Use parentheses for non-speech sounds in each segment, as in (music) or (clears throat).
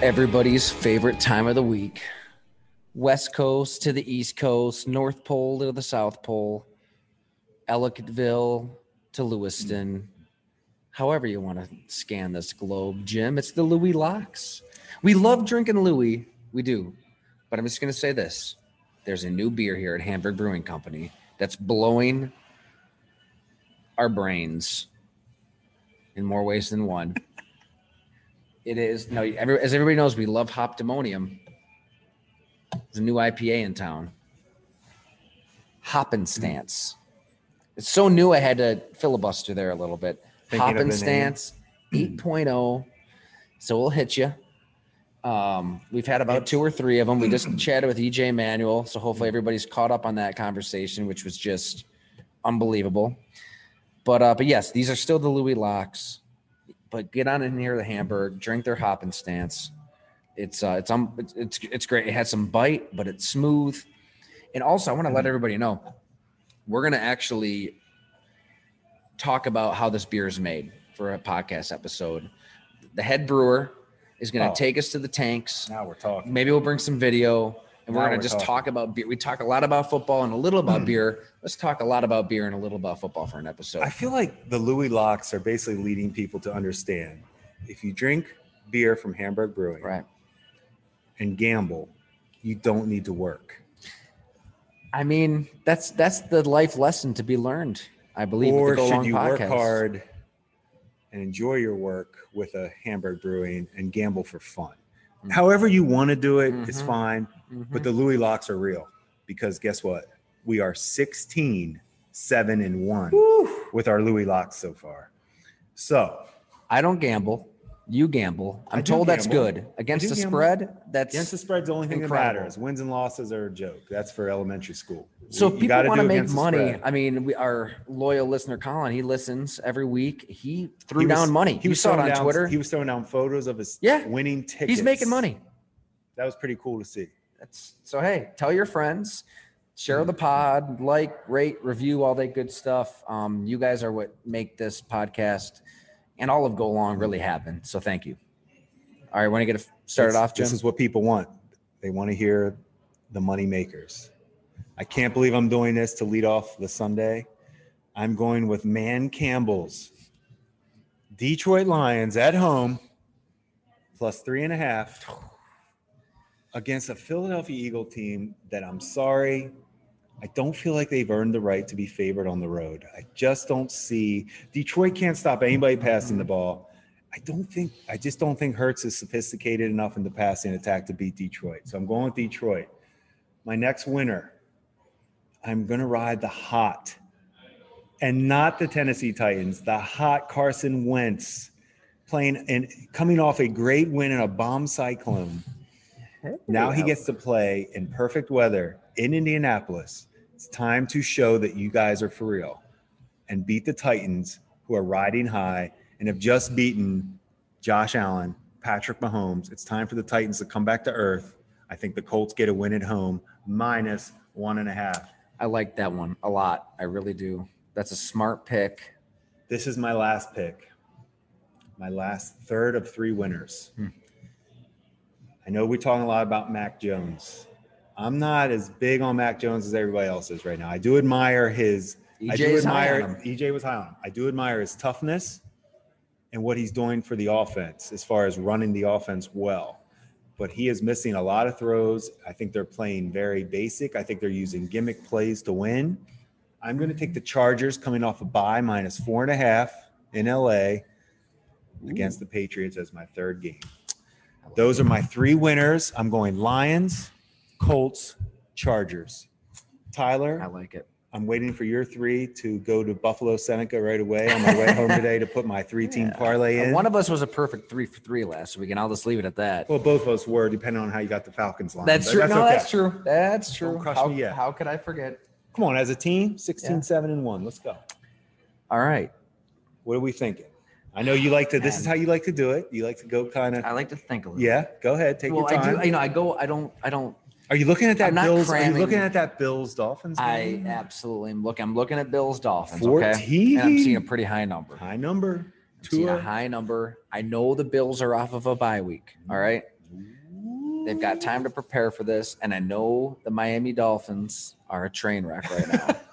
Everybody's favorite time of the week. West Coast to the East Coast, North Pole to the South Pole, Ellicottville to Lewiston. However, you want to scan this globe, Jim, it's the Louie Locks. We love drinking Louie, we do. But I'm just going to say this there's a new beer here at Hamburg Brewing Company that's blowing our brains in more ways than one. It is no, every, as everybody knows, we love Hoptimonium. There's a new IPA in town. Hoppin' Stance. It's so new, I had to filibuster there a little bit. Thinking the name. Stance 8.0. So we'll hit you. Um, we've had about two or three of them. We just (clears throat) chatted with EJ Manuel, so hopefully everybody's caught up on that conversation, which was just unbelievable. But uh, but yes, these are still the Louie locks. But get on in here, the Hamburg, drink their Hoppin' Stance. It's uh, it's um, it's, it's it's great. It has some bite, but it's smooth. And also, I want to let everybody know we're gonna actually talk about how this beer is made for a podcast episode. The head brewer is gonna Oh. take us to the tanks. Now we're talking. Maybe we'll bring some video and we're gonna just talking. talk about beer. We talk a lot about football and a little about hmm. beer. Let's talk a lot about beer and a little about football for an episode. I feel like the Louie locks are basically leading people to understand if you drink beer from Hamburg Brewing right. and gamble, you don't need to work. I mean, that's that's the life lesson to be learned. I believe. Or should you work hard and enjoy your work with a Hamburg Brewing and gamble for fun? Mhm. However you want to do it, it's Mhm. fine. Mhm. But the Louie locks are real because guess what? We are 16, 7, and 1 with our Louie locks so far. So I don't gamble. You gamble. I'm told that's good against the gamble. spread. That's Against the spread's the only thing incredible. that matters. Wins and losses are a joke. That's for elementary school. So You- if people want to make money. I mean, we, our loyal listener Colin, he listens every week. He threw He was- down money. He you was saw it on down, Twitter. He was throwing down photos of his Yeah. winning tickets. He's making money. That was pretty cool to see. That's so. Hey, tell your friends, share the pod, like, rate, review, all that good stuff. Um, you guys are what make this podcast and all of Go Long really happened. So thank you. All right, want to get started This- off, Jim? This is what people want. They want to hear the money makers. I can't believe I'm doing this to lead off the Sunday. I'm going with Dan Campbell's Detroit Lions at home plus three and a half against a Philadelphia Eagle team that I'm sorry, I don't feel like they've earned the right to be favored on the road. I just don't see Detroit can't stop anybody passing the ball. I don't think I just don't think Hurts is sophisticated enough in the passing attack to beat Detroit. So I'm going with Detroit. My next winner, I'm gonna ride the hot and not the Tennessee Titans, the hot Carson Wentz playing and coming off a great win in a bomb cyclone. Now he gets to play in perfect weather in Indianapolis. It's time to show that you guys are for real and beat the Titans, who are riding high and have just beaten Josh Allen, Patrick Mahomes. It's time for the Titans to come back to earth. I think the Colts get a win at home, minus one and a half. I like that one a lot. I really do. That's a smart pick. This is my last pick, my last third of three winners. Hmm. I know we're talking a lot about Mac Jones. I'm not as big on Mac Jones as everybody else is right now. I do admire his I EJ do high admire. EJ was high on him. I do admire his toughness and what he's doing for the offense as far as running the offense well. But he is missing a lot of throws. I think they're playing very basic. I think they're using gimmick plays to win. I'm going to take the Chargers coming off a bye minus four and a half in LA against the Patriots as my third game. Those are my three winners. I'm going Lions, Colts, Chargers. Tyler, I like it. I'm waiting for your three to go to Buffalo Seneca right away on my way home today to put my three team Yeah. parlay in. One of us was a perfect three for three last week, and I'll just leave it at that. well, both of us were, depending on how you got the Falcons line. that's true. no, okay. that's true. That's true. How, me yet. how could I forget? Come on, as a team, 16, Yeah. 7, and 1. Let's go. All right. What are we thinking? I know you like to, this is how you like to do it. You like to go kind of, I like to think a little. yeah, go ahead. Take Well, your I time. do. You know, I go. I don't. I don't. are you looking at that I'm not Bills? Are you cramming- looking at that Bills Dolphins? I game? absolutely am looking. I'm looking at Bills Dolphins. Okay. 14? And I'm seeing a pretty high number. High number. I'm seeing a Tua. high number. I know the Bills are off of a bye week. All right. They've got time to prepare for this, and I know the Miami Dolphins are a train wreck right now. (laughs)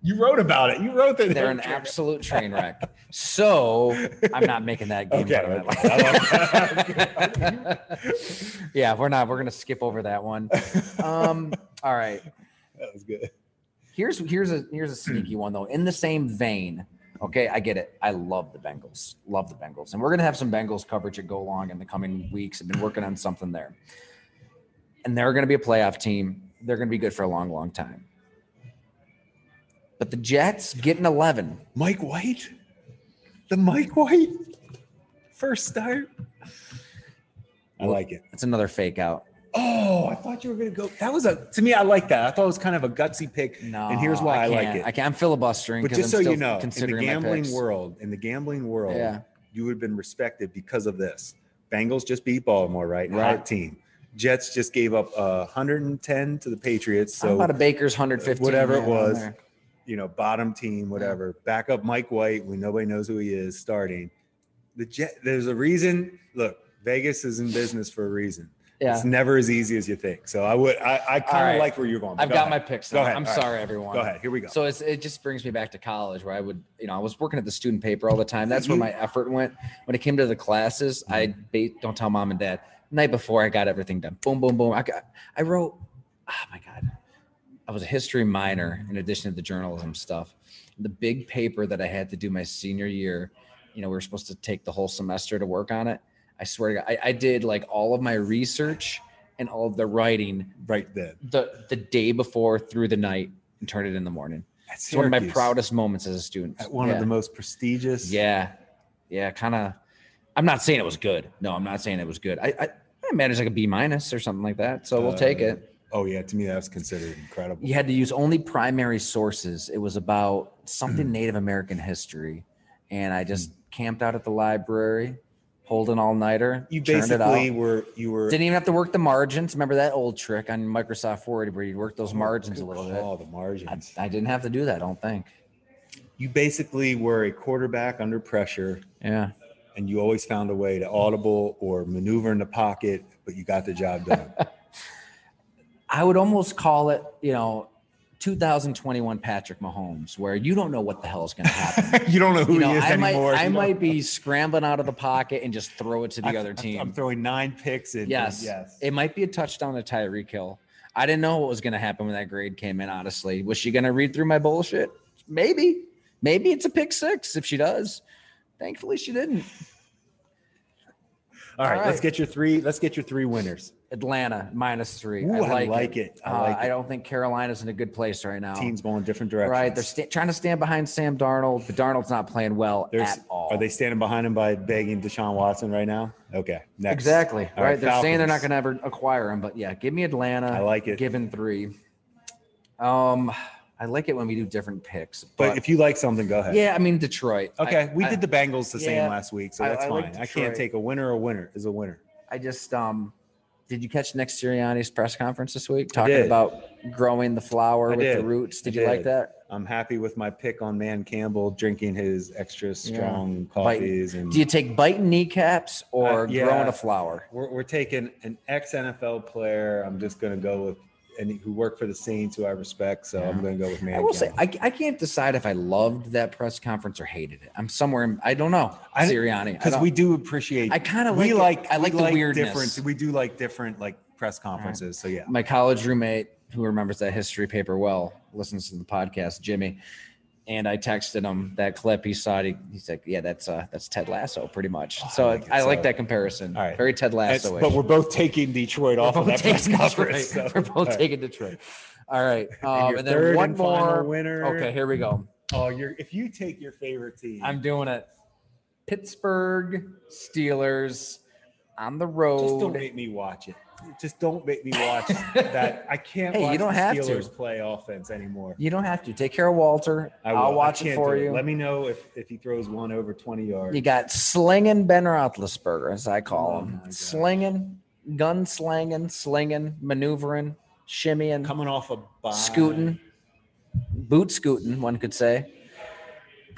You wrote about it. You wrote that. They're an absolute train wreck. So I'm not making that game. Okay, okay. (laughs) Yeah, we're not. We're gonna skip over that one. Um, all right. That was good. Here's here's a here's a sneaky one though. In the same vein, okay, I get it. I love the Bengals. Love the Bengals, and we're gonna have some Bengals coverage at Go Long in the coming weeks. I've been working on something there, and they're gonna be a playoff team. They're gonna be good for a long, long time. But the Jets getting 11. Mike White, the Mike White first start. I like it. That's another fake out. Oh, I thought you were gonna go. That was a to me. I like that. I thought it was kind of a gutsy pick. No, and here's why I, like it. I can't. I'm filibustering. But just I'm so still you know, in the gambling world, in the gambling world, Yeah. you would have been respected because of this. Bengals just beat Baltimore, right? Right. Hot team. Jets just gave up uh, 110 to the Patriots. How So about a Baker's 115? whatever it was, there? You know, bottom team, whatever. Back up Mike White when nobody knows who he is starting. The Jet, there's a reason. Look, Vegas is in business for a reason. Yeah. It's never as easy as you think. So I would, I, I kind of right. like where you're going. I've go got ahead. my picks. Go ahead. I'm All right. sorry, everyone. Go ahead. Here we go. So it's, it just brings me back to college where I would, you know, I was working at the student paper all the time. That's where my effort went. When it came to the classes, mm-hmm. I ba- don't tell mom and dad. Night before, I got everything done. Boom, boom, boom. I got, I wrote. Oh my god, I was a history minor in addition to the journalism stuff. The big paper that I had to do my senior year, you know, we were supposed to take the whole semester to work on it. I swear to God, I, I did like all of my research and all of the writing right then. the the day before through the night and turned it in the morning. That's It's one of my proudest moments as a student. At one yeah. of the most prestigious. yeah, yeah, kind of. I'm not saying it was good. No, I'm not saying it was good. I I, I managed like a B minus or something like that. So we'll take it. Oh yeah, to me that was considered incredible. You had to use only primary sources. It was about Mm. something Native American history, and I just camped out at the library, pulled an all nighter. You churned it out. basically were you were Didn't even have to work the margins. Remember that old trick on Microsoft Word where you'd work those margins a little bit. call, the I, margins. I didn't have to do that. I don't think. you basically were a quarterback under pressure, Yeah. and you always found a way to audible or maneuver in the pocket, but you got the job done. (laughs) I would almost call it, you know, 2021 Patrick Mahomes, where you don't know what the hell is going to happen. (laughs) you don't know who you know, he is I might, anymore. I You might be scrambling out of the pocket and just throw it to the I- other team. I'm throwing nine picks in. yes, yes. It might be a touchdown to Tyreek Hill. I didn't know what was going to happen when that grade came in. Honestly, was she going to read through my bullshit? Maybe. Maybe it's a pick six if she does. Thankfully, she didn't. All right, all let's get your three. Let's get your three winners. Atlanta minus three. Ooh, I I like, like it. it. I Uh, like I don't think Carolina's in a good place right now. Teams going different directions. Right, they're sta- trying to stand behind Sam Darnold, but Darnold's not playing well There's, at all. Are they standing behind him by begging Deshaun Watson right now? Okay, next. exactly All right? right, they're saying they're not going to ever acquire him, but yeah, give me Atlanta. I like it. Given three. Um, I like it when we do different picks, But but, if you like something, go ahead. yeah, I mean Detroit. Okay, I- we I- did the Bengals the same last week, so that's I like fine. I can't take a winner. A winner is a winner. I just um. Did you catch Nick Sirianni's press conference this week talking about growing the flower I with the roots? Did I you like that? I'm happy with my pick on Dan Campbell drinking his extra strong Bite- coffees and Do you take biting kneecaps or Uh, yeah. growing a flower? we're, we're taking an ex NFL player. I'm just going to go with and who work for the Saints, who I respect. So I'm going to go with Man. I will say I, I can't decide if I loved that press conference or hated it. I'm somewhere. In, I don't know. I- Sirianni. Because we do appreciate. I kinda we like it. like I like we the weirdness. Different, we do like different like press conferences. So yeah, my college roommate who remembers that history paper well listens to the podcast jimmy and i texted him that clip he saw it he, he's like yeah that's uh that's ted lasso pretty much so I i like like. So- that comparison All right. very ted lasso but we're both taking Detroit off of that (laughs) press conference. So- we're both all right. taking detroit all right And um, your and then one and more winner. okay here we go Oh, you're if you take your favorite team, i'm doing it pittsburgh steelers on the road just don't make me watch it. Just don't make me watch (laughs) that. I can't. Hey, you don't have to. Play offense anymore. you don't have to take care of walter I i'll will. I watch it for you Let me know if if he throws one over twenty yards. You got slinging Ben Roethlisberger, as I call Oh him, slinging, gun slinging, slinging, maneuvering, shimmying, coming off a bye. scooting, boot scooting. One could say.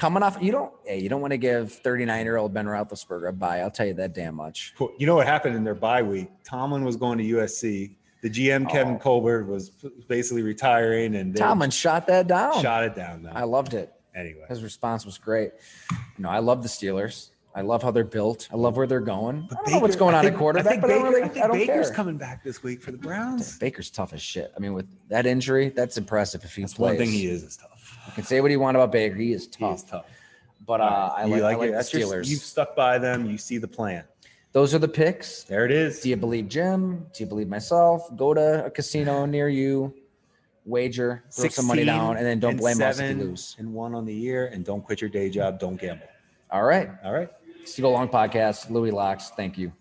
Coming off, you don't. Hey, you don't want to give 39 year old Ben Roethlisberger a bye. I'll tell you that damn much. You know what happened in their bye week? Tomlin was going to USC. The GM oh. Kevin Oh. Colbert was basically retiring, and Tomlin shot that down. shot it down. Though. I loved it. anyway, His response was great. You know, I love the Steelers. I love how they're built. I love where they're going. I don't know what's going on think- at quarterback, I think but Baker, I really. I think I Baker's care. coming back this week for the Browns. Baker's tough as shit. I mean, with that injury, that's impressive. If he That's plays, one thing he is is tough. You can say what you want about Baker. He is He tough. is tough. But uh, I You like, I like the That's your- Steelers. you've stuck by them. You see the plan. Those are the picks. There it is. Do you believe Jim? Do you believe myself? Go to a casino near you, wager, throw some money down, and then don't and blame us if you lose. And one on the year, and don't quit your day job. Don't gamble. All right. All right. Steal Long Podcast, Louie Locks. Thank you.